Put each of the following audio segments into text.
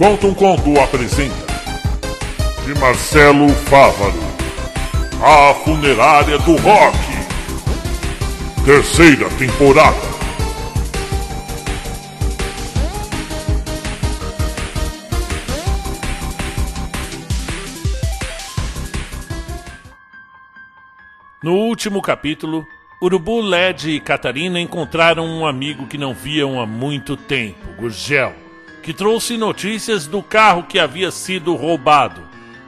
Conta um Conto apresenta. De Marcelo Fávaro. A Funerária do Rock. Terceira temporada. No último capítulo, Urubu, Led e Catarina encontraram um amigo que não viam há muito tempo, Gurgel, que trouxe notícias do carro que havia sido roubado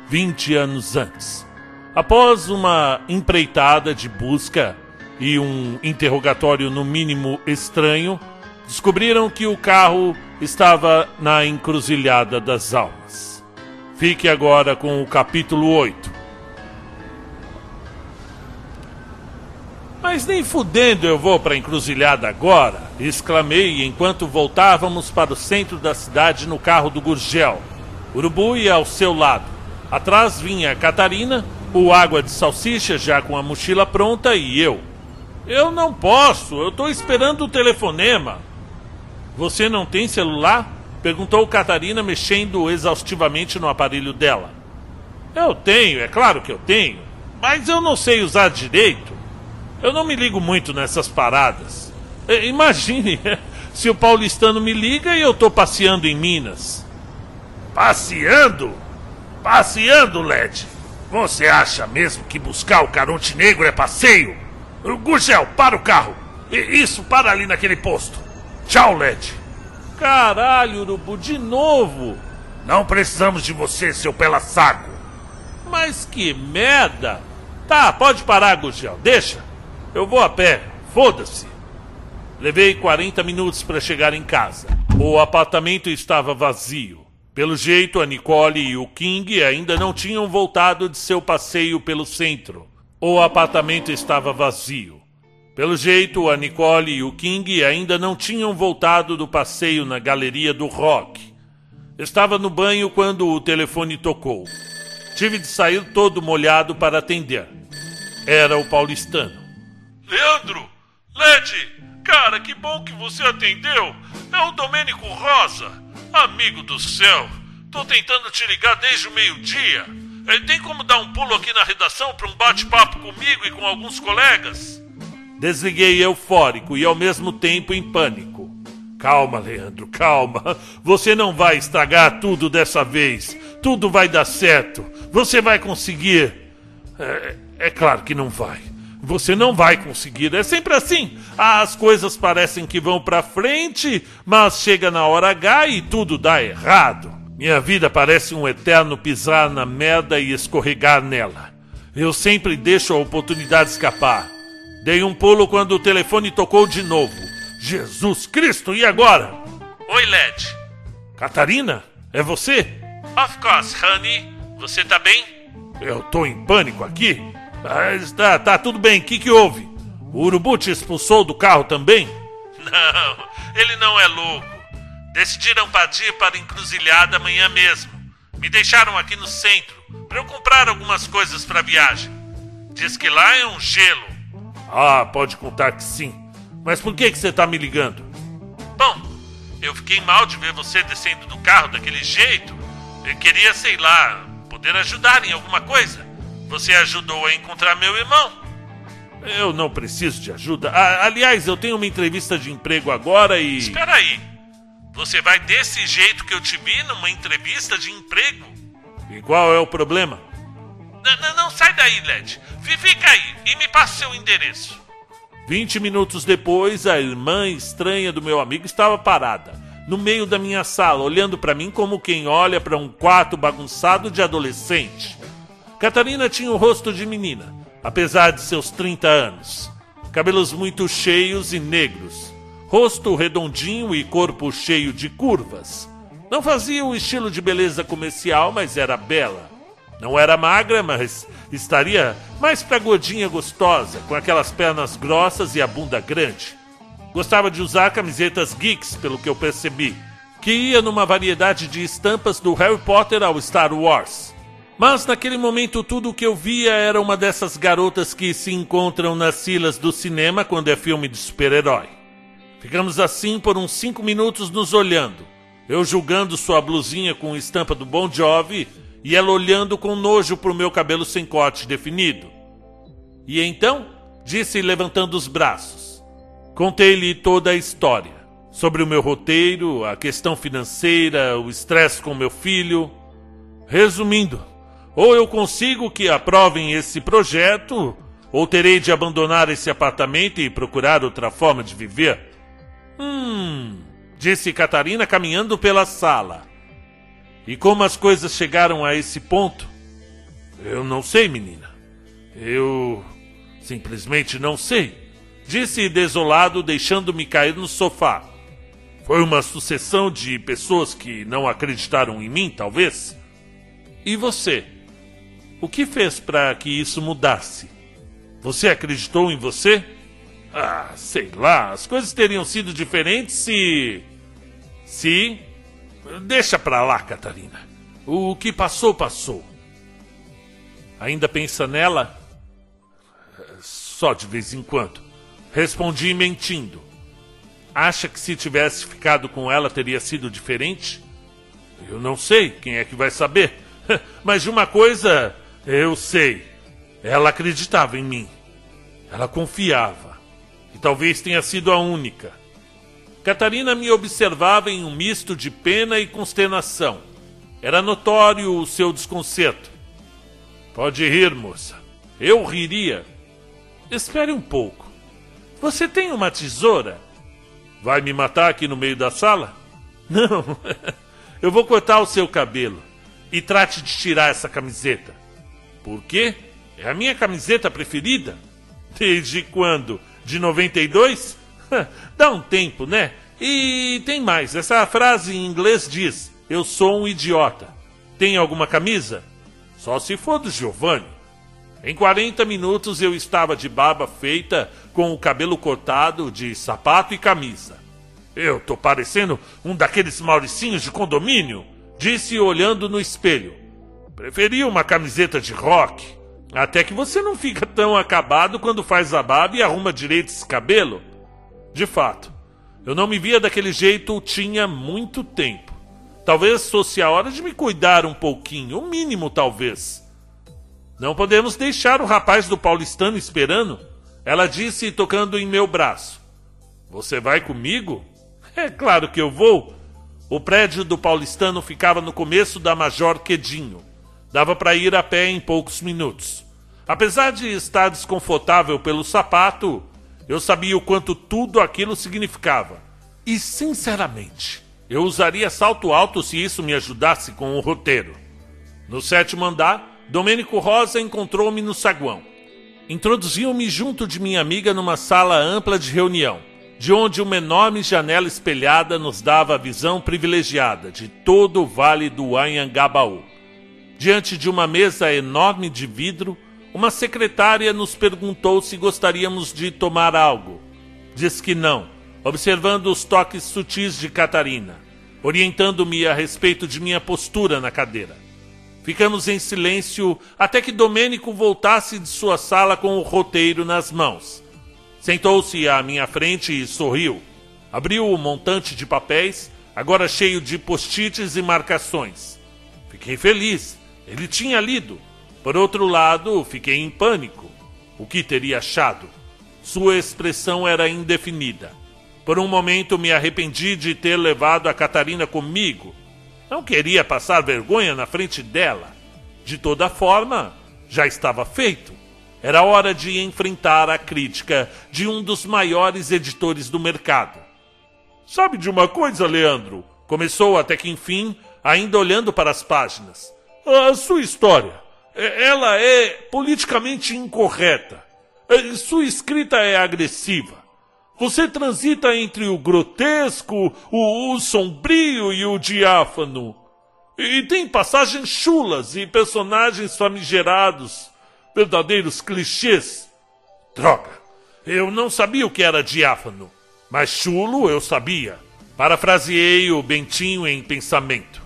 20 anos antes. Após uma empreitada de busca e um interrogatório no mínimo estranho, descobriram que o carro estava na encruzilhada das almas. Fique agora com o capítulo 8 Mas nem fudendo eu vou para a encruzilhada agora, exclamei enquanto voltávamos para o centro da cidade no carro do Gurgel. Urubu ia ao seu lado. Atrás vinha a Catarina, o Água de Salsicha já com a mochila pronta e eu. Eu não posso, eu estou esperando o telefonema. Você não tem celular? Perguntou Catarina, mexendo exaustivamente no aparelho dela. Eu tenho, é claro que eu tenho, mas eu não sei usar direito. Eu não me ligo muito nessas paradas. É, imagine se o paulistano me liga e eu tô passeando em Minas. Passeando? Passeando, Led? Você acha mesmo que buscar o Caronte Negro é passeio? Gurgel, para o carro. Isso, para ali naquele posto. Tchau, Led. Caralho, Urubu, de novo. Não precisamos de você, seu pela saco. Mas que merda. Tá, pode parar, Gurgel, deixa. Eu vou a pé, foda-se. Levei 40 minutos para chegar em casa. O apartamento estava vazio. Pelo jeito, a Nicole e o King ainda não tinham voltado de seu passeio pelo centro. O apartamento estava vazio. Pelo jeito, a Nicole e o King ainda não tinham voltado do passeio na galeria do rock. Estava no banho quando o telefone tocou. Tive de sair todo molhado para atender. Era o paulistano. Leandro! Led! Cara, que bom que você atendeu! É o Domênico Rosa! Amigo do céu! Tô tentando te ligar desde o meio-dia! É, tem como dar um pulo aqui na redação para um bate-papo comigo e com alguns colegas? Desliguei eufórico e ao mesmo tempo em pânico. Calma, Leandro, calma. Você não vai estragar tudo dessa vez. Tudo vai dar certo. Você vai conseguir. É, é claro que não vai. Você não vai conseguir. É sempre assim. As coisas parecem que vão para frente, mas chega na hora H e tudo dá errado. Minha vida parece um eterno pisar na merda e escorregar nela. Eu sempre deixo a oportunidade escapar. Dei um pulo quando o telefone tocou de novo. Jesus Cristo, e agora? Oi, Led. Catarina? É você? Of course, honey. Você tá bem? Eu tô em pânico aqui. Mas tá, tá tudo bem, o que, que houve? O urubu te expulsou do carro também? Não, ele não é louco. Decidiram partir para a encruzilhada amanhã mesmo. Me deixaram aqui no centro para eu comprar algumas coisas para a viagem. Diz que lá é um gelo. Ah, pode contar que sim. Mas por que, que você tá me ligando? Bom, eu fiquei mal de ver você descendo do carro daquele jeito. Eu queria, sei lá, poder ajudar em alguma coisa. Você ajudou a encontrar meu irmão. Eu não preciso de ajuda. Ah, aliás, eu tenho uma entrevista de emprego agora e. Espera aí. Você vai desse jeito que eu te vi numa entrevista de emprego? E qual é o problema? Não, não, não sai daí, Led. Fica aí e me passe seu endereço. Vinte minutos depois, a irmã estranha do meu amigo estava parada, no meio da minha sala, olhando para mim como quem olha para um quarto bagunçado de adolescente. Catarina tinha o rosto de menina, apesar de seus 30 anos. Cabelos muito cheios e negros, rosto redondinho e corpo cheio de curvas. Não fazia o estilo de beleza comercial, mas era bela. Não era magra, mas estaria mais pra gordinha gostosa, com aquelas pernas grossas e a bunda grande. Gostava de usar camisetas geeks, pelo que eu percebi, que ia numa variedade de estampas do Harry Potter ao Star Wars. Mas naquele momento tudo o que eu via era uma dessas garotas que se encontram nas filas do cinema quando é filme de super-herói. Ficamos assim por uns cinco minutos nos olhando. Eu julgando sua blusinha com estampa do Bon Jovi e ela olhando com nojo pro meu cabelo sem corte definido. E então, disse levantando os braços. Contei-lhe toda a história. Sobre o meu roteiro, a questão financeira, o estresse com meu filho. Resumindo, ou eu consigo que aprovem esse projeto, ou terei de abandonar esse apartamento e procurar outra forma de viver. Hum, disse Catarina caminhando pela sala. E como as coisas chegaram a esse ponto? Eu não sei, menina. Eu simplesmente não sei. Disse desolado, deixando-me cair no sofá. Foi uma sucessão de pessoas que não acreditaram em mim, talvez? E você? O que fez para que isso mudasse? Você acreditou em você? Ah, sei lá, as coisas teriam sido diferentes se. Se. Deixa pra lá, Catarina. O que passou, passou. Ainda pensa nela? Só de vez em quando. Respondi mentindo. Acha que se tivesse ficado com ela teria sido diferente? Eu não sei, quem é que vai saber? Mas de uma coisa eu sei. Ela acreditava em mim. Ela confiava. E talvez tenha sido a única. Catarina me observava em um misto de pena e consternação. Era notório o seu desconcerto. Pode rir, moça. Eu riria. Espere um pouco. Você tem uma tesoura? Vai me matar aqui no meio da sala? Não. Eu vou cortar o seu cabelo. E trate de tirar essa camiseta. Por quê? É a minha camiseta preferida. Desde quando? De 92? Dá um tempo, né? E tem mais. Essa frase em inglês diz: Eu sou um idiota. Tem alguma camisa? Só se for do Giovanni. Em 40 minutos eu estava de barba feita, com o cabelo cortado, de sapato e camisa. Eu tô parecendo um daqueles mauricinhos de condomínio, disse olhando no espelho. Preferia uma camiseta de rock. Até que você não fica tão acabado quando faz a barba e arruma direito esse cabelo. De fato, eu não me via daquele jeito tinha muito tempo. Talvez fosse a hora de me cuidar um pouquinho, o mínimo talvez. Não podemos deixar o rapaz do paulistano esperando, ela disse tocando em meu braço. Você vai comigo? É claro que eu vou. O prédio do paulistano ficava no começo da Major Quedinho. Dava para ir a pé em poucos minutos. Apesar de estar desconfortável pelo sapato, eu sabia o quanto tudo aquilo significava. E, sinceramente, eu usaria salto alto se isso me ajudasse com o roteiro. No sétimo andar, Domênico Rosa encontrou-me no saguão. Introduziu-me junto de minha amiga numa sala ampla de reunião, de onde uma enorme janela espelhada nos dava a visão privilegiada de todo o vale do Anhangabaú. Diante de uma mesa enorme de vidro, uma secretária nos perguntou se gostaríamos de tomar algo. Diz que não, observando os toques sutis de Catarina, orientando-me a respeito de minha postura na cadeira. Ficamos em silêncio até que Domênico voltasse de sua sala com o roteiro nas mãos. Sentou-se à minha frente e sorriu. Abriu o montante de papéis, agora cheio de post-its e marcações. Fiquei feliz ele tinha lido. Por outro lado, fiquei em pânico. O que teria achado? Sua expressão era indefinida. Por um momento me arrependi de ter levado a Catarina comigo. Não queria passar vergonha na frente dela. De toda forma, já estava feito. Era hora de enfrentar a crítica de um dos maiores editores do mercado. Sabe de uma coisa, Leandro? Começou até que enfim, ainda olhando para as páginas. A sua história, é, ela é politicamente incorreta. É, sua escrita é agressiva. Você transita entre o grotesco, o, o sombrio e o diáfano. E tem passagens chulas e personagens famigerados, verdadeiros clichês. Droga, eu não sabia o que era diáfano, mas chulo eu sabia. Parafraseei o Bentinho em pensamento.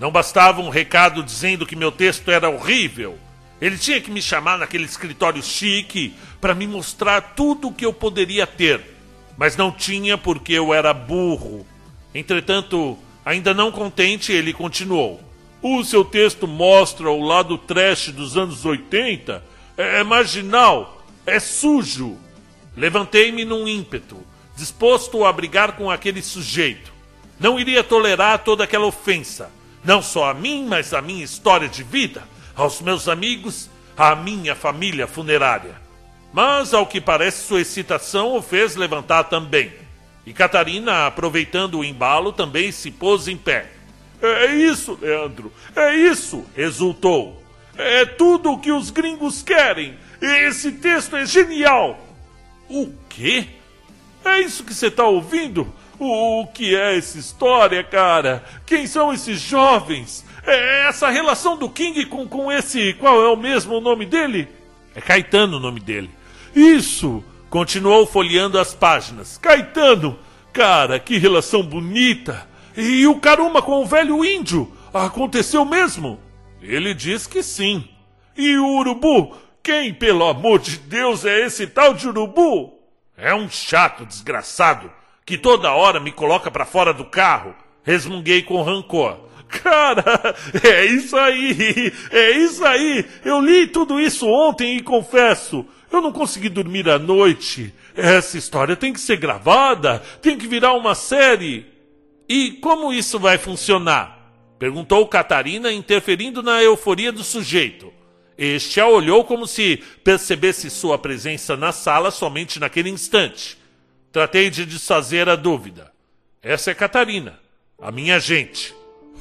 Não bastava um recado dizendo que meu texto era horrível. Ele tinha que me chamar naquele escritório chique para me mostrar tudo o que eu poderia ter. Mas não tinha porque eu era burro. Entretanto, Ainda não contente, ele continuou. O seu texto mostra o lado trash dos anos 80. É, é marginal, é sujo. Levantei-me num ímpeto, disposto a brigar com aquele sujeito. Não iria tolerar toda aquela ofensa, não só a mim, mas a minha história de vida, aos meus amigos, à minha família funerária. Mas, ao que parece, sua excitação o fez levantar também. E Catarina, aproveitando o embalo, também se pôs em pé. É isso, Leandro, é isso, exultou. É tudo o que os gringos querem. Esse texto é genial. O quê? É isso que você está ouvindo? O, que é essa história, cara? Quem são esses jovens? É essa relação do King com, com esse. Qual é o mesmo nome dele? É Caetano o nome dele. Isso! Continuou folheando as páginas. Caetano! Cara, que relação bonita! E o caruma com o velho índio? Aconteceu mesmo? Ele diz que sim. E o urubu? Quem, pelo amor de Deus, é esse tal de urubu? É um chato desgraçado que toda hora me coloca para fora do carro. Resmunguei com rancor. Cara, é isso aí, é isso aí. Eu li tudo isso ontem e confesso, eu não consegui dormir à noite. Essa história tem que ser gravada, tem que virar uma série. E como isso vai funcionar? Perguntou Catarina, interferindo na euforia do sujeito. Este a olhou como se percebesse sua presença na sala somente naquele instante. Tratei de desfazer a dúvida. Essa é Catarina, a minha gente.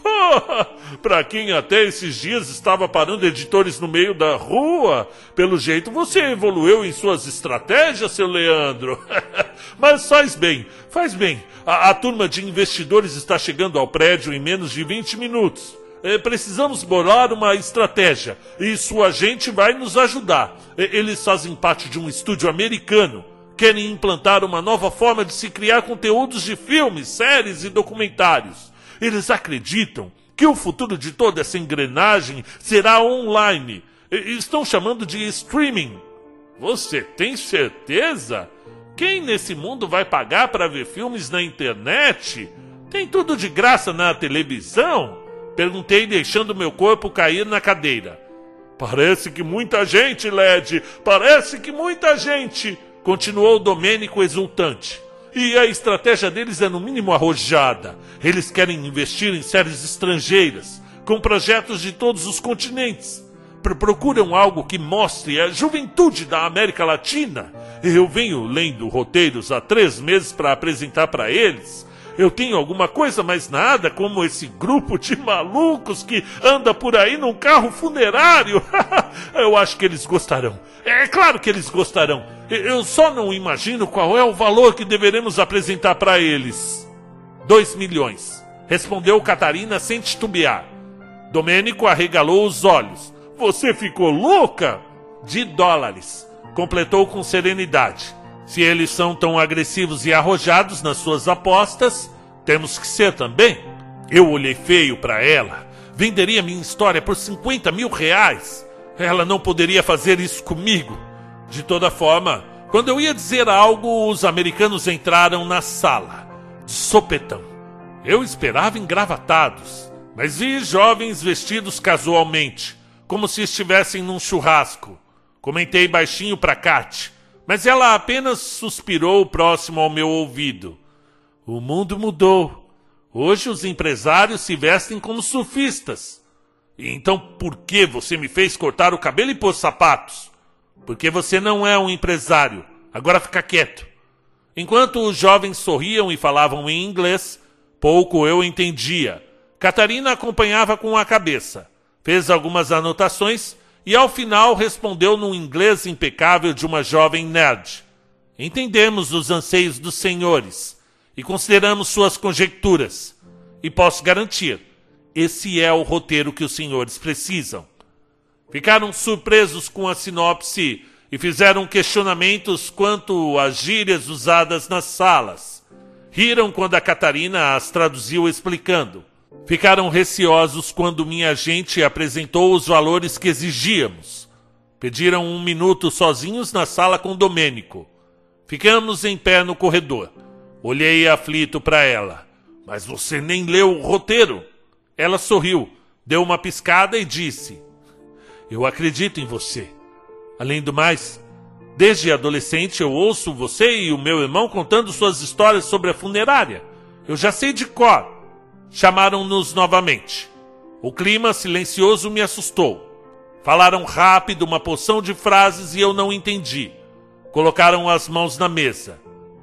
Para quem até esses dias estava parando editores no meio da rua, pelo jeito você evoluiu em suas estratégias, seu Leandro. Mas faz bem, faz bem. A, a, turma de investidores está chegando ao prédio em menos de 20 minutos. É, precisamos bolar uma estratégia e sua gente vai nos ajudar. É, eles fazem parte de um estúdio americano. Querem implantar uma nova forma de se criar conteúdos de filmes, séries e documentários. Eles acreditam que o futuro de toda essa engrenagem será online. Estão chamando de streaming. Você tem certeza? Quem nesse mundo vai pagar para ver filmes na internet? Tem tudo de graça na televisão? Perguntei, deixando meu corpo cair na cadeira. Parece que muita gente, Led. Parece que muita gente. Continuou Domênico exultante. E a estratégia deles é no mínimo arrojada. Eles querem investir em séries estrangeiras, com projetos de todos os continentes. Procuram algo que mostre a juventude da América Latina. Eu venho lendo roteiros há três meses para apresentar para eles. Eu tenho alguma coisa, mas nada como esse grupo de malucos que anda por aí num carro funerário. Eu acho que eles gostarão. É claro que eles gostarão. Eu só não imagino qual é o valor que deveremos apresentar para eles. Dois milhões, respondeu Catarina sem titubear. Domênico arregalou os olhos. Você ficou louca? De dólares, completou com serenidade. Se eles são tão agressivos e arrojados nas suas apostas, temos que ser também. Eu olhei feio para ela. Venderia minha história por 50 mil reais. Ela não poderia fazer isso comigo. De toda forma, quando eu ia dizer algo, os americanos entraram na sala, de sopetão. Eu esperava engravatados, mas vi jovens vestidos casualmente, como se estivessem num churrasco. Comentei baixinho para Kat mas ela apenas suspirou próximo ao meu ouvido. O mundo mudou. Hoje os empresários se vestem como surfistas. E então por que você me fez cortar o cabelo e pôr sapatos? Porque você não é um empresário. Agora fica quieto. Enquanto os jovens sorriam e falavam em inglês, pouco eu entendia. Catarina acompanhava com a cabeça. Fez algumas anotações e ao final respondeu num inglês impecável de uma jovem nerd. Entendemos os anseios dos senhores e consideramos suas conjecturas. E posso garantir, esse é o roteiro que os senhores precisam. Ficaram surpresos com a sinopse e fizeram questionamentos quanto às gírias usadas nas salas. Riram quando a Catarina as traduziu explicando. Ficaram receosos quando minha gente apresentou os valores que exigíamos. Pediram um minuto sozinhos na sala com Domênico. Ficamos em pé no corredor. Olhei aflito para ela. Mas você nem leu o roteiro. Ela sorriu, deu uma piscada e disse: Eu acredito em você. Além do mais, desde adolescente eu ouço você e o meu irmão contando suas histórias sobre a funerária. Eu já sei de cor. Chamaram-nos novamente. O clima silencioso me assustou. Falaram rápido uma porção de frases e eu não entendi. Colocaram as mãos na mesa.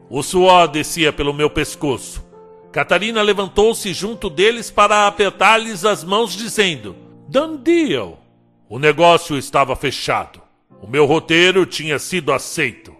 O suor descia pelo meu pescoço. Catarina levantou-se junto deles para apertar-lhes as mãos, dizendo: Done deal. O negócio estava fechado. O meu roteiro tinha sido aceito.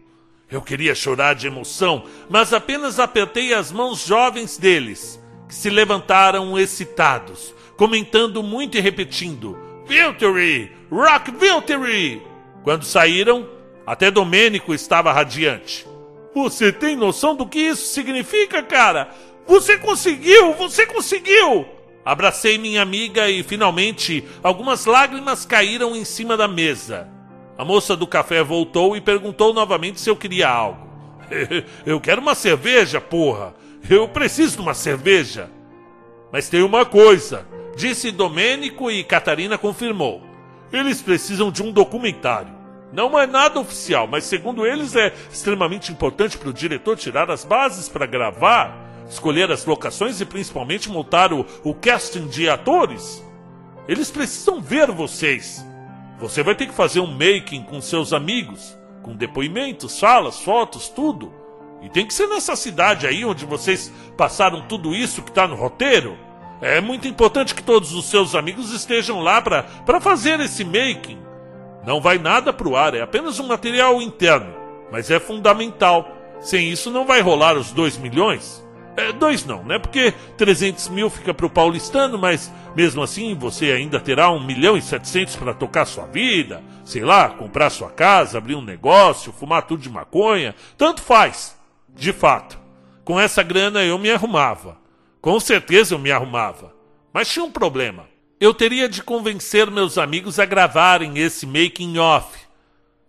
Eu queria chorar de emoção, mas apenas apertei as mãos jovens deles, se levantaram excitados, comentando muito e repetindo: Victory! Rock Victory! Quando saíram, até Domênico estava radiante. Você tem noção do que isso significa, cara? Você conseguiu! Você conseguiu! Abracei minha amiga e finalmente algumas lágrimas caíram em cima da mesa. A moça do café voltou e perguntou novamente se eu queria algo. Eu quero uma cerveja, porra! Eu preciso de uma cerveja! Mas tem uma coisa, disse Domênico e Catarina confirmou. Eles precisam de um documentário. Não é nada oficial, mas segundo eles é extremamente importante para o diretor tirar as bases para gravar, escolher as locações e principalmente montar o, o casting de atores. Eles precisam ver vocês. Você vai ter que fazer um making com seus amigos, com depoimentos, falas, fotos, tudo. E tem que ser nessa cidade aí onde vocês passaram tudo isso que está no roteiro. É muito importante que todos os seus amigos estejam lá para fazer esse making. Não vai nada para o ar, é apenas um material interno, mas é fundamental. Sem isso não vai rolar os 2 milhões. É, dois não, né? Porque 300 mil fica para o paulistano, mas mesmo assim você ainda terá 1 milhão e 700 para tocar sua vida, sei lá, comprar sua casa, abrir um negócio, fumar tudo de maconha, tanto faz. De fato, com essa grana eu me arrumava. Com certeza eu me arrumava. Mas tinha um problema. Eu teria de convencer meus amigos a gravarem esse making off.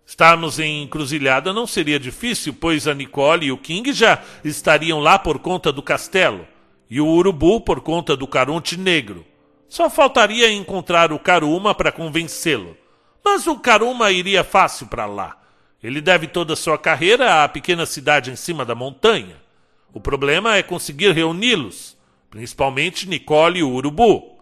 Estarmos em encruzilhada não seria difícil, pois a Nicole e o King já estariam lá por conta do castelo, e o Urubu por conta do Caronte Negro. Só faltaria encontrar o Karuma para convencê-lo. Mas o Karuma iria fácil para lá. Ele deve toda a sua carreira à pequena cidade em cima da montanha. O problema é conseguir reuni-los principalmente Nicole e o Urubu.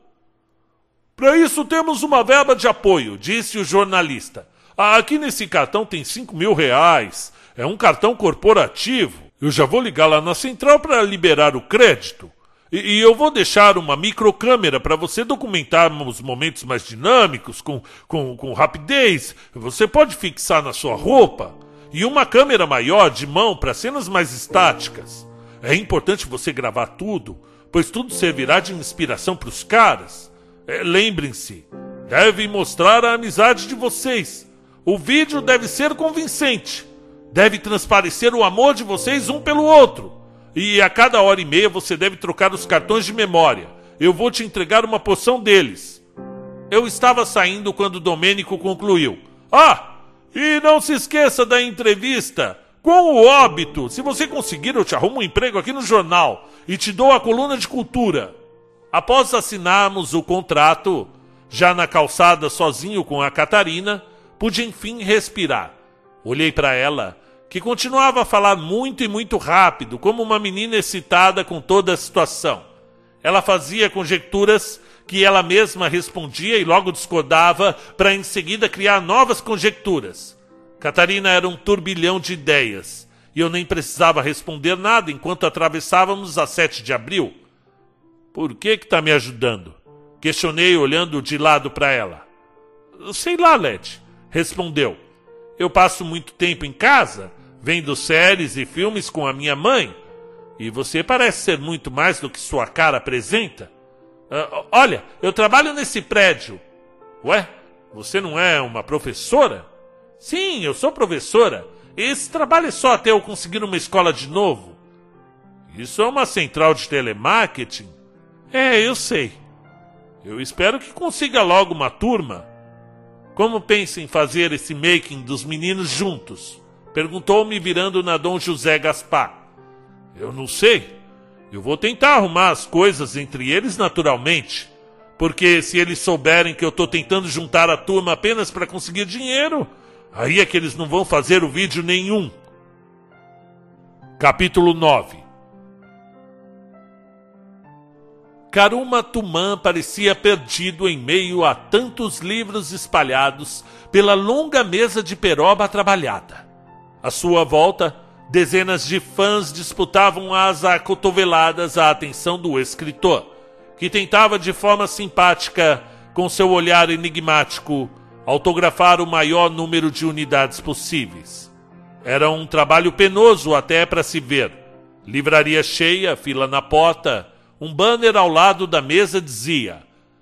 Para isso temos uma verba de apoio, disse o jornalista. Aqui nesse cartão tem cinco mil reais. É um cartão corporativo. Eu já vou ligar lá na central para liberar o crédito. E, e, eu vou deixar uma microcâmera para você documentar os momentos mais dinâmicos, com, com, com rapidez. Você pode fixar na sua roupa. E uma câmera maior de mão para cenas mais estáticas. É importante você gravar tudo pois tudo servirá de inspiração para os caras. É, Lembrem-se, devem mostrar a amizade de vocês. O vídeo deve ser convincente. Deve transparecer o amor de vocês um pelo outro. E a cada hora e meia você deve trocar os cartões de memória. Eu vou te entregar uma porção deles. Eu estava saindo quando Domênico concluiu. Ah, e não se esqueça da entrevista com o óbito. Se você conseguir, eu te arrumo um emprego aqui no jornal e te dou a coluna de cultura. Após assinarmos o contrato, já na calçada sozinho com a Catarina, pude enfim respirar. Olhei para ela, que continuava a falar muito e muito rápido, como uma menina excitada com toda a situação. Ela fazia conjecturas que ela mesma respondia e logo discordava para em seguida criar novas conjecturas. Catarina era um turbilhão de ideias e eu nem precisava responder nada enquanto atravessávamos a 7 de abril. Por que que tá me ajudando? Questionei olhando de lado para ela. Sei lá, Led, respondeu. Eu passo muito tempo em casa, vendo séries e filmes com a minha mãe, e você parece ser muito mais do que sua cara apresenta. Uh, olha, eu trabalho nesse prédio. Ué, você não é uma professora? Sim, eu sou professora. Esse trabalho é só até eu conseguir uma escola de novo. Isso é uma central de telemarketing? É, eu sei. Eu espero que consiga logo uma turma. Como pensa em fazer esse making dos meninos juntos? Perguntou-me virando na Dom José Gaspar. Eu não sei. Eu vou tentar arrumar as coisas entre eles naturalmente. Porque se eles souberem que eu tô tentando juntar a turma apenas para conseguir dinheiro, aí é que eles não vão fazer o vídeo nenhum. Capítulo 9 Karuma Tumã parecia perdido em meio a tantos livros espalhados pela longa mesa de peroba trabalhada. À sua volta, dezenas de fãs disputavam as acotoveladas a atenção do escritor, que tentava de forma simpática, com seu olhar enigmático, autografar o maior número de unidades possíveis. Era um trabalho penoso até para se ver. Livraria cheia, fila na porta um banner ao lado da mesa dizia: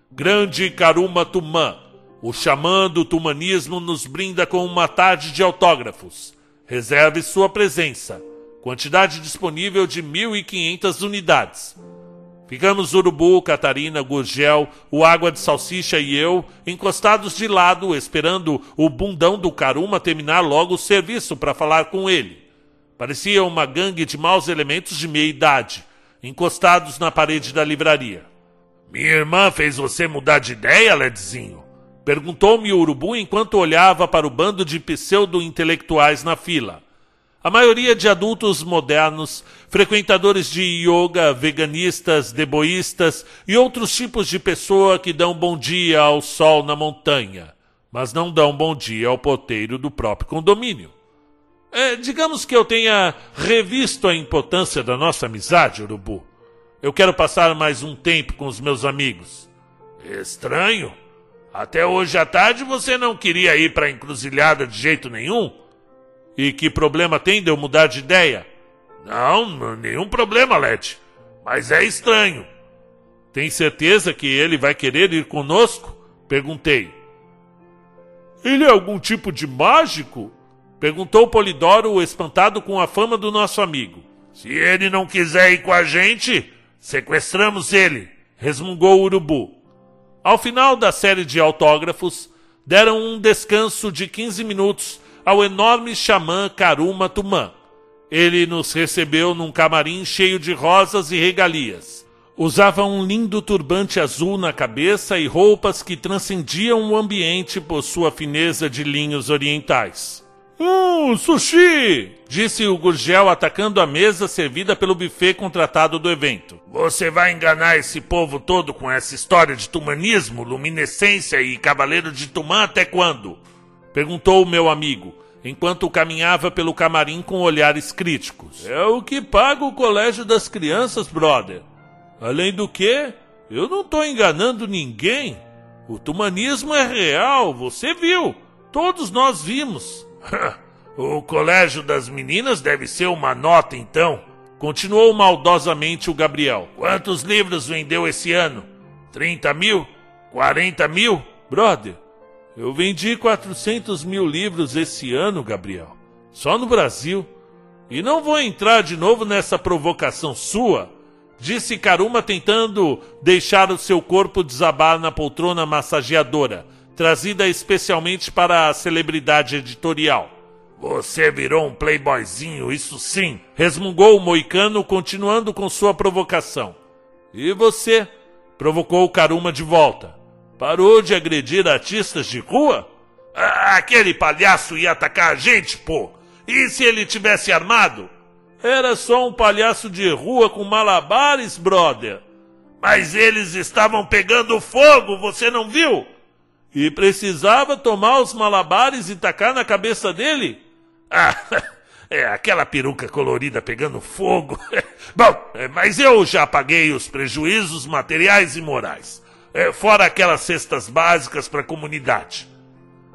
Grande Karuma Tumã, o xamã do tumanismo nos brinda com uma tarde de autógrafos. Reserve sua presença. Quantidade disponível de 1.500 unidades. Ficamos Urubu, Catarina, Gurgel, o Água de Salsicha e eu encostados de lado, esperando o bundão do Karuma terminar logo o serviço para falar com ele. Parecia uma gangue de maus elementos de meia idade encostados na parede da livraria. Minha irmã fez você mudar de ideia, Ledzinho? Perguntou-me o urubu enquanto olhava para o bando de pseudo-intelectuais na fila. A maioria de adultos modernos, frequentadores de yoga, veganistas, deboístas e outros tipos de pessoa que dão bom dia ao sol na montanha, mas não dão bom dia ao poteiro do próprio condomínio. É, digamos que eu tenha revisto a importância da nossa amizade, Urubu. Eu quero passar mais um tempo com os meus amigos. Estranho. Até hoje à tarde você não queria ir para a encruzilhada de jeito nenhum? E que problema tem de eu mudar de ideia? Não, nenhum problema, Led. Mas é estranho. Tem certeza que ele vai querer ir conosco? Perguntei. Ele é algum tipo de mágico? Perguntou Polidoro, espantado com a fama do nosso amigo. Se ele não quiser ir com a gente, sequestramos ele, resmungou o urubu. Ao final da série de autógrafos, deram um descanso de 15 minutos ao enorme xamã Karuma Tumã. Ele nos recebeu num camarim cheio de rosas e regalias. Usava um lindo turbante azul na cabeça e roupas que transcendiam o ambiente por sua fineza de linhos orientais. Hum, sushi! Disse o Gurgel atacando a mesa servida pelo buffet contratado do evento. Você vai enganar esse povo todo com essa história de tumanismo, luminescência e cavaleiro de Tumã até quando? Perguntou o meu amigo, enquanto caminhava pelo camarim com olhares críticos. É o que paga o colégio das crianças, brother. Além do que, eu não tô enganando ninguém. O tumanismo é real, você viu. Todos nós vimos. o colégio das meninas deve ser uma nota, então. Continuou maldosamente o Gabriel. Quantos livros vendeu esse ano? 30 mil? 40 mil? Brother, eu vendi 400 mil livros esse ano, Gabriel. Só no Brasil. E não vou entrar de novo nessa provocação sua, disse Karuma tentando deixar o seu corpo desabar na poltrona massageadora, trazida especialmente para a celebridade editorial. Você virou um playboyzinho, isso sim, resmungou o moicano, continuando com sua provocação. E você? provocou o Karuma de volta. Parou de agredir artistas de rua? Ah, aquele palhaço ia atacar a gente, pô! E se ele tivesse armado? Era só um palhaço de rua com malabares, brother. Mas eles estavam pegando fogo, você não viu? E precisava tomar os malabares e tacar na cabeça dele? Ah, é aquela peruca colorida pegando fogo. Bom, é, mas eu já paguei os prejuízos materiais e morais. É, fora aquelas cestas básicas para a comunidade.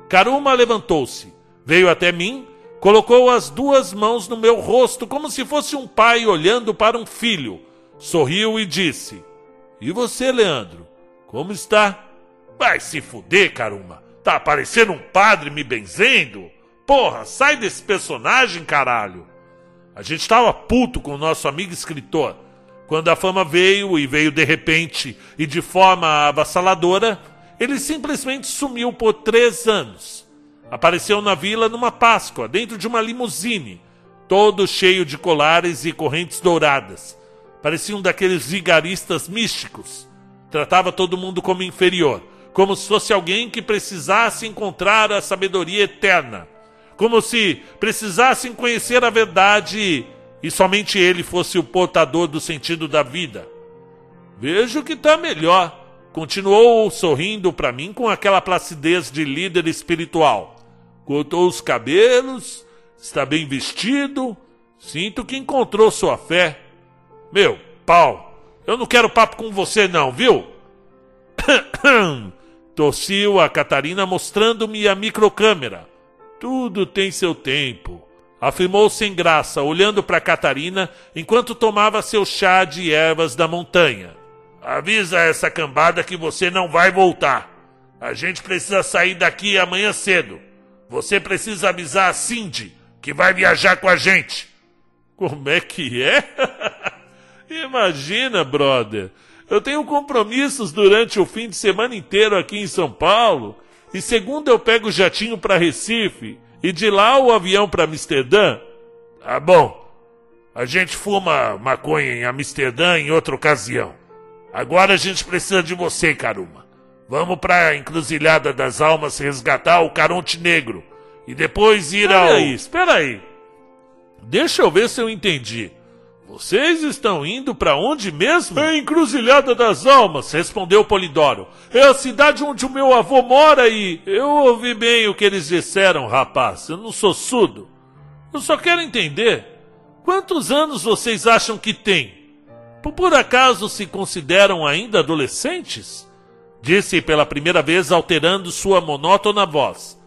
Karuma levantou-se, veio até mim, colocou as duas mãos no meu rosto como se fosse um pai olhando para um filho. Sorriu e disse: E você, Leandro? Como está? Vai se fuder, caramba. Tá parecendo um padre me benzendo? Porra, sai desse personagem, caralho. A gente tava puto com o nosso amigo escritor. Quando a fama veio, e veio de repente e de forma avassaladora, ele simplesmente sumiu por três anos. Apareceu na vila numa Páscoa, dentro de uma limusine, todo cheio de colares e correntes douradas. Parecia um daqueles vigaristas místicos. Tratava todo mundo como inferior, como se fosse alguém que precisasse encontrar a sabedoria eterna, como se precisassem conhecer a verdade e somente ele fosse o portador do sentido da vida. Vejo que está melhor. Continuou sorrindo para mim com aquela placidez de líder espiritual. Cortou os cabelos, está bem vestido. Sinto que encontrou sua fé. Meu, pau, eu não quero papo com você, não, viu? Tossiu a Catarina mostrando-me a microcâmera. Tudo tem seu tempo afirmou sem graça, olhando para Catarina enquanto tomava seu chá de ervas da montanha. Avisa essa cambada que você não vai voltar. A gente precisa sair daqui amanhã cedo. Você precisa avisar a Cindy que vai viajar com a gente. Como é que é? Imagina, brother. Eu tenho compromissos durante o fim de semana inteiro aqui em São Paulo. E segunda eu pego o jatinho para Recife. E de lá o avião para Amsterdã? Ah, bom. A gente fuma maconha em Amsterdã em outra ocasião. Agora a gente precisa de você, Caruma. Vamos para a Encruzilhada das Almas resgatar o Caronte Negro. E depois ir espera ao. Aí, espera aí. Deixa eu ver se eu entendi. Vocês estão indo para onde mesmo? É Encruzilhada das Almas, respondeu Polidoro. É a cidade onde o meu avô mora e. Eu ouvi bem o que eles disseram, rapaz. Eu não sou surdo. Eu só quero entender. Quantos anos vocês acham que? Por, por acaso se consideram ainda adolescentes? Disse pela primeira vez, alterando sua monótona voz.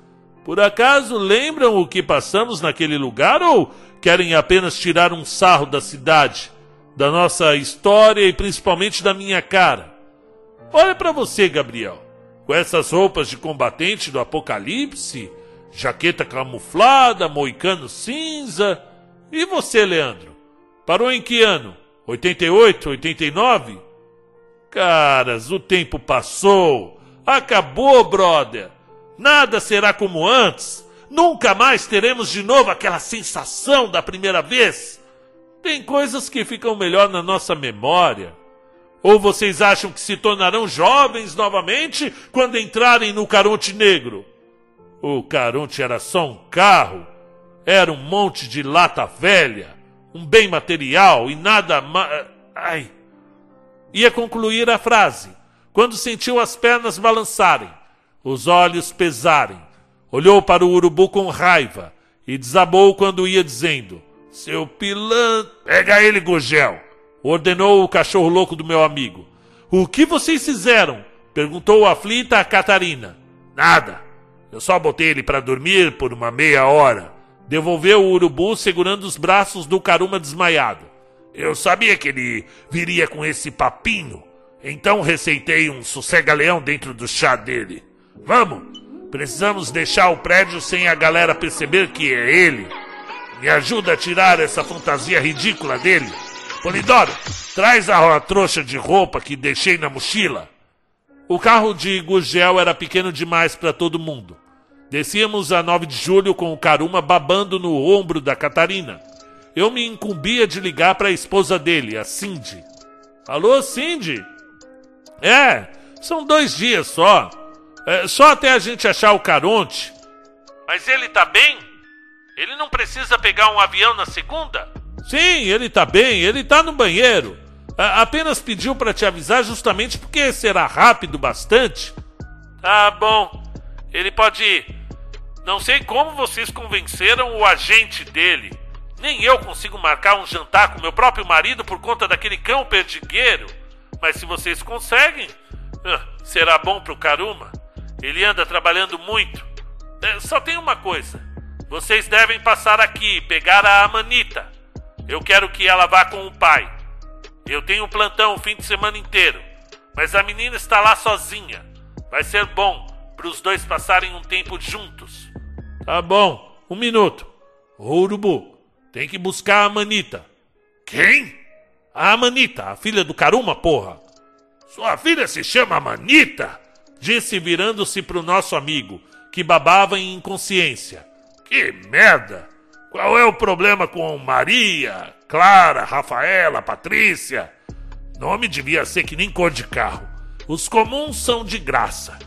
Por acaso lembram o que passamos naquele lugar ou querem apenas tirar um sarro da cidade, da nossa história e principalmente da minha cara. Olha para você, Gabriel, com essas roupas de combatente do apocalipse, jaqueta camuflada, moicano cinza. E você, Leandro? Parou em que ano? 88, 89? Caras, o tempo passou. Acabou, brother. Nada será como antes. Nunca mais teremos de novo aquela sensação da primeira vez. Tem coisas que ficam melhor na nossa memória. Ou vocês acham que se tornarão jovens novamente quando entrarem no Caronte Negro? O Caronte era só um carro, era um monte de lata velha, um bem material e nada mais. Ai. Ia concluir a frase quando sentiu as pernas balançarem, os olhos pesarem Olhou para o urubu com raiva e desabou quando ia dizendo: Seu pilantra. Pega ele, Gugel! Ordenou o cachorro louco do meu amigo. O que vocês fizeram? Perguntou aflita a Catarina. Nada. Eu só botei ele para dormir por uma meia hora. Devolveu o urubu segurando os braços do caruma desmaiado. Eu sabia que ele viria com esse papinho. Então receitei um sossega-leão dentro do chá dele. Vamos! Precisamos deixar o prédio sem a galera perceber que é ele. Me ajuda a tirar essa fantasia ridícula dele. Polidoro, traz a trouxa de roupa que deixei na mochila. O carro de Gugel era pequeno demais para todo mundo. Descíamos a 9 de julho com o Caruma babando no ombro da Catarina. Eu me incumbia de ligar para a esposa dele, a Cindy. Alô, Cindy? É, são dois dias só. É, só até a gente achar o Caronte. Mas ele tá bem? Ele não precisa pegar um avião na segunda? Sim, ele tá bem, ele tá no banheiro. A apenas pediu para te avisar justamente porque será rápido bastante. Tá bom. Ele pode ir. Não sei como vocês convenceram o agente dele. Nem eu consigo marcar um jantar com meu próprio marido por conta daquele cão perdigueiro. Mas se vocês conseguem, ah, será bom pro Karuma. Ele anda trabalhando muito. É, só tem uma coisa. Vocês devem passar aqui, pegar a Amanita. Eu quero que ela vá com o pai. Eu tenho um plantão o fim de semana inteiro, mas a menina está lá sozinha. Vai ser bom para os dois passarem um tempo juntos. Tá bom, um minuto. Ô, Urubu, tem que buscar a Amanita. Quem? A Amanita, a filha do Caruma, porra. Sua filha se chama Amanita? Disse virando-se para o nosso amigo, que babava em inconsciência. Que merda! Qual é o problema com Maria, Clara, Rafaela, Patrícia. Nome devia ser que nem cor de carro. Os comuns são de graça.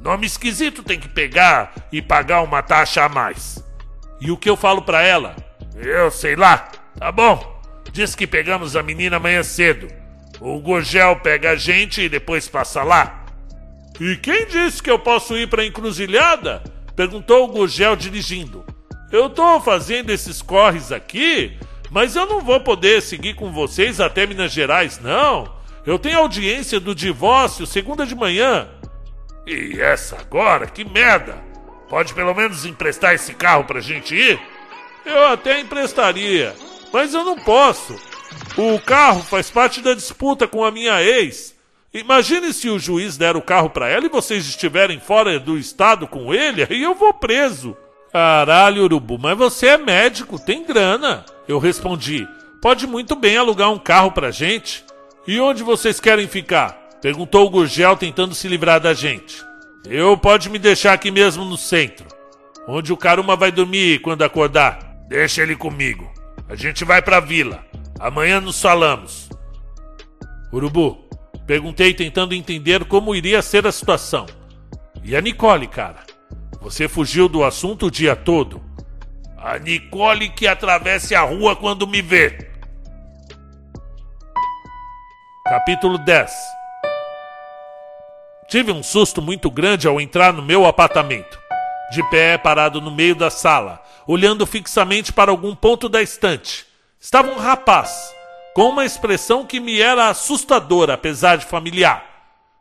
Nome esquisito tem que pegar e pagar uma taxa a mais. E o que eu falo pra ela? Eu sei lá. Tá bom. Diz que pegamos a menina amanhã cedo. O Gurgel pega a gente e depois passa lá. E quem disse que eu posso ir pra encruzilhada? Perguntou o Gurgel dirigindo. Eu tô fazendo esses corres aqui, mas eu não vou poder seguir com vocês até Minas Gerais, não. Eu tenho audiência do divórcio segunda de manhã. E essa agora? Que merda! Pode pelo menos emprestar esse carro pra gente ir? Eu até emprestaria, mas eu não posso. O carro faz parte da disputa com a minha ex. Imagine se o juiz der o carro para ela e vocês estiverem fora do estado com ele, aí eu vou preso. Caralho, Urubu, mas você é médico, tem grana. Eu respondi: Pode muito bem alugar um carro pra gente. E onde vocês querem ficar? Perguntou o Gurgel tentando se livrar da gente. Eu pode me deixar aqui mesmo no centro. Onde o Caruma vai dormir quando acordar? Deixa ele comigo. A gente vai pra vila. Amanhã nos falamos. Urubu, perguntei tentando entender como iria ser a situação. E a Nicole, cara? Você fugiu do assunto o dia todo. A Nicole que atravesse a rua quando me vê. Capítulo 10 Tive um susto muito grande ao entrar no meu apartamento. De pé, parado no meio da sala, olhando fixamente para algum ponto da estante, estava um rapaz, com uma expressão que me era assustadora, apesar de familiar.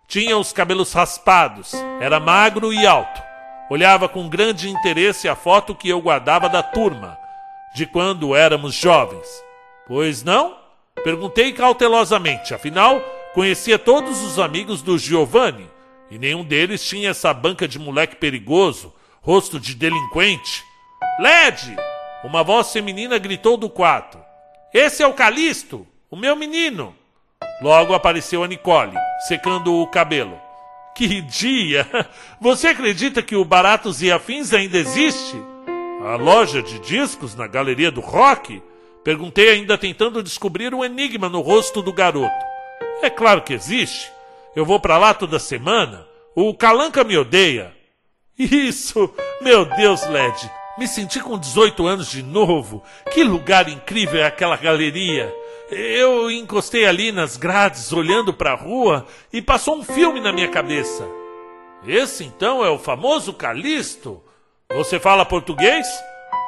Tinha os cabelos raspados, era magro e alto. Olhava com grande interesse a foto que eu guardava da turma, de quando éramos jovens. Pois não? Perguntei cautelosamente, afinal, conhecia todos os amigos do Giovanni e nenhum deles tinha essa banca de moleque perigoso, rosto de delinquente. Led! Uma voz feminina gritou do quarto. Esse é o Calisto, o meu menino. Logo apareceu a Nicole, secando o cabelo. Que dia! Você acredita que o Baratos e Afins ainda existe? A loja de discos na galeria do rock? Perguntei ainda tentando descobrir um enigma no rosto do garoto. É claro que existe. Eu vou para lá toda semana. O Calanca me odeia. Isso! Meu Deus, Led! Me senti com 18 anos de novo. Que lugar incrível é aquela galeria! Eu encostei ali nas grades, olhando para a rua, e passou um filme na minha cabeça. Esse então é o famoso Calisto? Você fala português?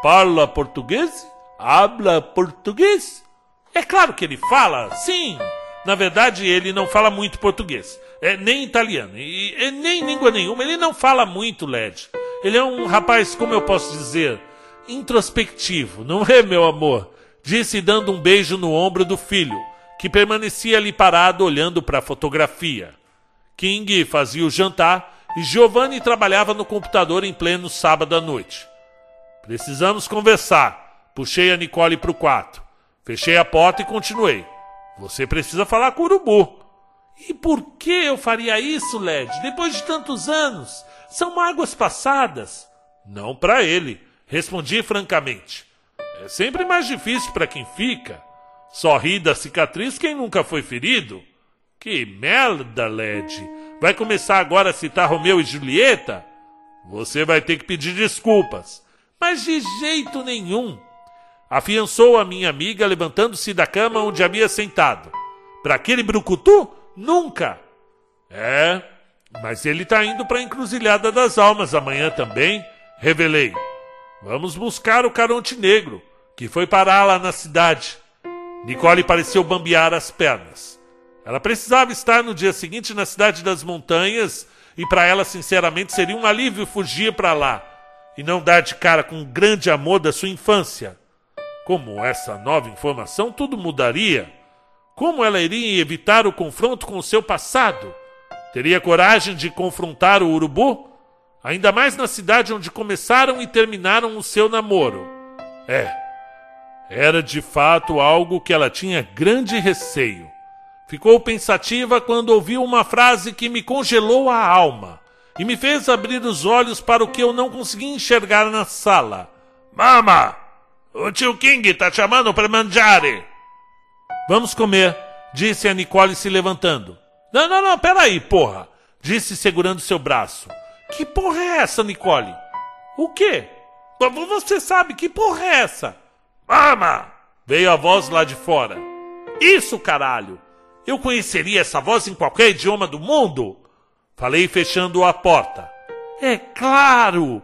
Fala português? Habla português? É claro que ele fala, sim. Na verdade, ele não fala muito português, é nem italiano, e, e nem língua nenhuma. Ele não fala muito, Led. Ele é um rapaz, como eu posso dizer, introspectivo, não é, meu amor? Disse dando um beijo no ombro do filho, que permanecia ali parado olhando para a fotografia. King fazia o jantar e Giovanni trabalhava no computador em pleno sábado à noite. Precisamos conversar. Puxei a Nicole para o quarto. Fechei a porta e continuei. Você precisa falar com o urubu. E por que eu faria isso, Led? Depois de tantos anos? São mágoas passadas. Não para ele, respondi francamente. É sempre mais difícil para quem fica. Só ri da cicatriz quem nunca foi ferido. Que merda, Led. Vai começar agora a citar Romeu e Julieta? Você vai ter que pedir desculpas. Mas de jeito nenhum. Afiançou a minha amiga, levantando-se da cama onde havia sentado. Para aquele brucutu? Nunca! É, mas ele está indo para a encruzilhada das almas amanhã também, revelei. Vamos buscar o Caronte Negro, que foi parar lá na cidade. Nicole pareceu bambear as pernas. Ela precisava estar no dia seguinte na cidade das montanhas e para ela, sinceramente, seria um alívio fugir para lá e não dar de cara com o grande amor da sua infância. Como essa nova informação, tudo mudaria. Como ela iria evitar o confronto com o seu passado? Teria coragem de confrontar o urubu? Ainda mais na cidade onde começaram e terminaram o seu namoro. É, era de fato algo que ela tinha grande receio. Ficou pensativa quando ouviu uma frase que me congelou a alma e me fez abrir os olhos para o que eu não conseguia enxergar na sala. Mama! O tio King tá chamando para mangiare. Vamos comer, disse a Nicole se levantando. Não, não, não, peraí, porra, disse segurando seu braço. Que porra é essa, Nicole? O quê? Você sabe que porra é essa? Mama! Veio a voz lá de fora. Isso, caralho! Eu conheceria essa voz em qualquer idioma do mundo? Falei fechando a porta. É claro!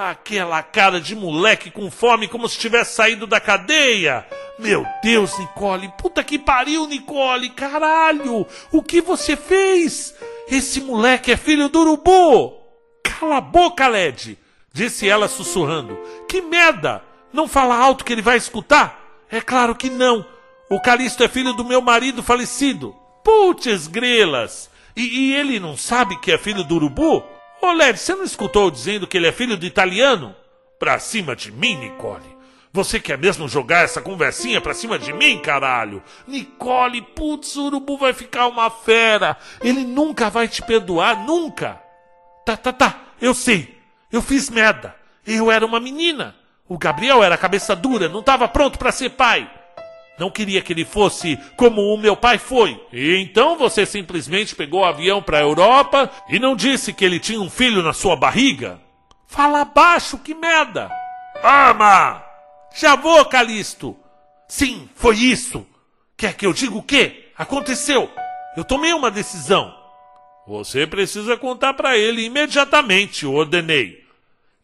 Aquela cara de moleque com fome como se tivesse saído da cadeia. Meu Deus, Nicole, puta que pariu, Nicole, caralho! O que você fez? Esse moleque é filho do urubu! Cala a boca, Led! Disse ela sussurrando. Que merda! Não fala alto que ele vai escutar? É claro que não. O Calisto é filho do meu marido falecido. Putz, grelas! E, e ele não sabe que é filho do urubu? Ô, Led, você não escutou dizendo que ele é filho de italiano? Pra cima de mim, Nicole. Você quer mesmo jogar essa conversinha pra cima de mim, caralho? Nicole, putz, o urubu vai ficar uma fera. Ele nunca vai te perdoar, nunca. Tá, tá, tá, eu sei. Eu fiz merda. Eu era uma menina. O Gabriel era cabeça dura, não estava pronto para ser pai. Não queria que ele fosse como o meu pai foi. E então você simplesmente pegou o avião para a Europa e não disse que ele tinha um filho na sua barriga? Fala baixo, que merda! Ama! Já vou, Calisto! Sim, foi isso! Quer que eu diga o quê? Aconteceu! Eu tomei uma decisão. Você precisa contar para ele imediatamente, ordenei.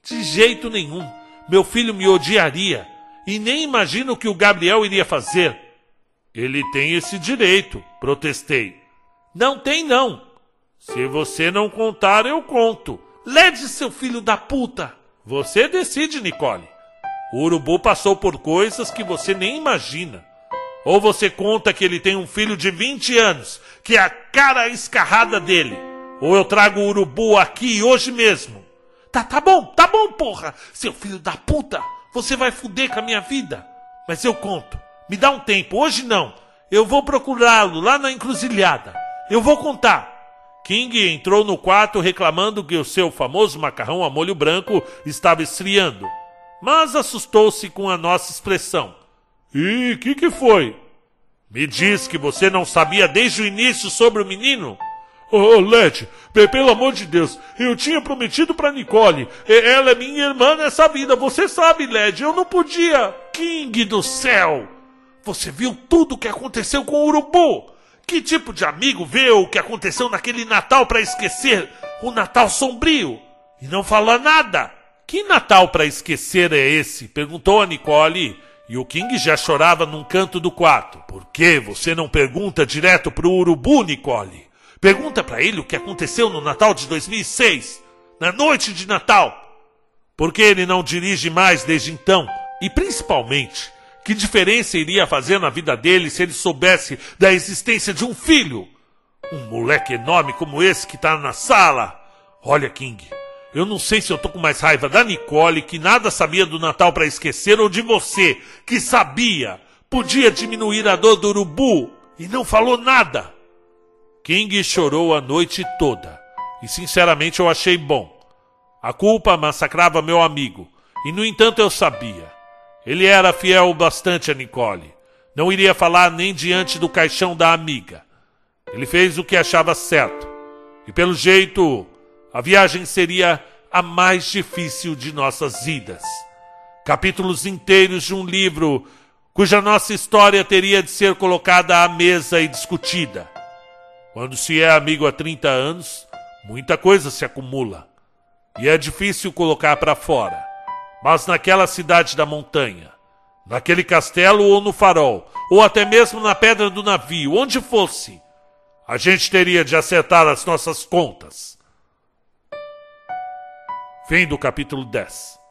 De jeito nenhum. Meu filho me odiaria. E nem imagino o que o Gabriel iria fazer. Ele tem esse direito, protestei. Não tem, não. Se você não contar, eu conto. Lede seu filho da puta. Você decide, Nicole. O urubu passou por coisas que você nem imagina. Ou você conta que ele tem um filho de 20 anos, que é a cara escarrada dele. Ou eu trago o urubu aqui hoje mesmo. Tá, tá bom, tá bom, porra. Seu filho da puta. Você vai fuder com a minha vida. Mas eu conto. Me dá um tempo. Hoje não. Eu vou procurá-lo lá na encruzilhada. Eu vou contar. King entrou no quarto reclamando que o seu famoso macarrão a molho branco estava esfriando. Mas assustou-se com a nossa expressão. E que que foi? Me diz que você não sabia desde o início sobre o menino? Oh, Led, pelo amor de Deus, eu tinha prometido para Nicole. Ela é minha irmã nessa vida, você sabe, Led, eu não podia. King do céu! Você viu tudo o que aconteceu com o urubu? Que tipo de amigo vê o que aconteceu naquele Natal para esquecer? O Natal sombrio. E não fala nada. Que Natal para esquecer é esse? Perguntou a Nicole. E o King já chorava num canto do quarto. Por que você não pergunta direto pro urubu, Nicole? Pergunta para ele o que aconteceu no Natal de 2006, na noite de Natal. Por que ele não dirige mais desde então? E principalmente, que diferença iria fazer na vida dele se ele soubesse da existência de um filho? Um moleque enorme como esse que tá na sala. Olha, King, eu não sei se eu tô com mais raiva da Nicole, que nada sabia do Natal para esquecer, ou de você, que sabia, podia diminuir a dor do urubu e não falou nada. King chorou a noite toda. E sinceramente eu achei bom. A culpa massacrava meu amigo. E no entanto eu sabia. Ele era fiel bastante a Nicole. Não iria falar nem diante do caixão da amiga. Ele fez o que achava certo. E pelo jeito, a viagem seria a mais difícil de nossas vidas. Capítulos inteiros de um livro cuja nossa história teria de ser colocada à mesa e discutida. Quando se é amigo há 30 anos, muita coisa se acumula. E é difícil colocar para fora. Mas naquela cidade da montanha, naquele castelo ou no farol, ou até mesmo na pedra do navio, onde fosse, a gente teria de acertar as nossas contas. Fim do capítulo 10.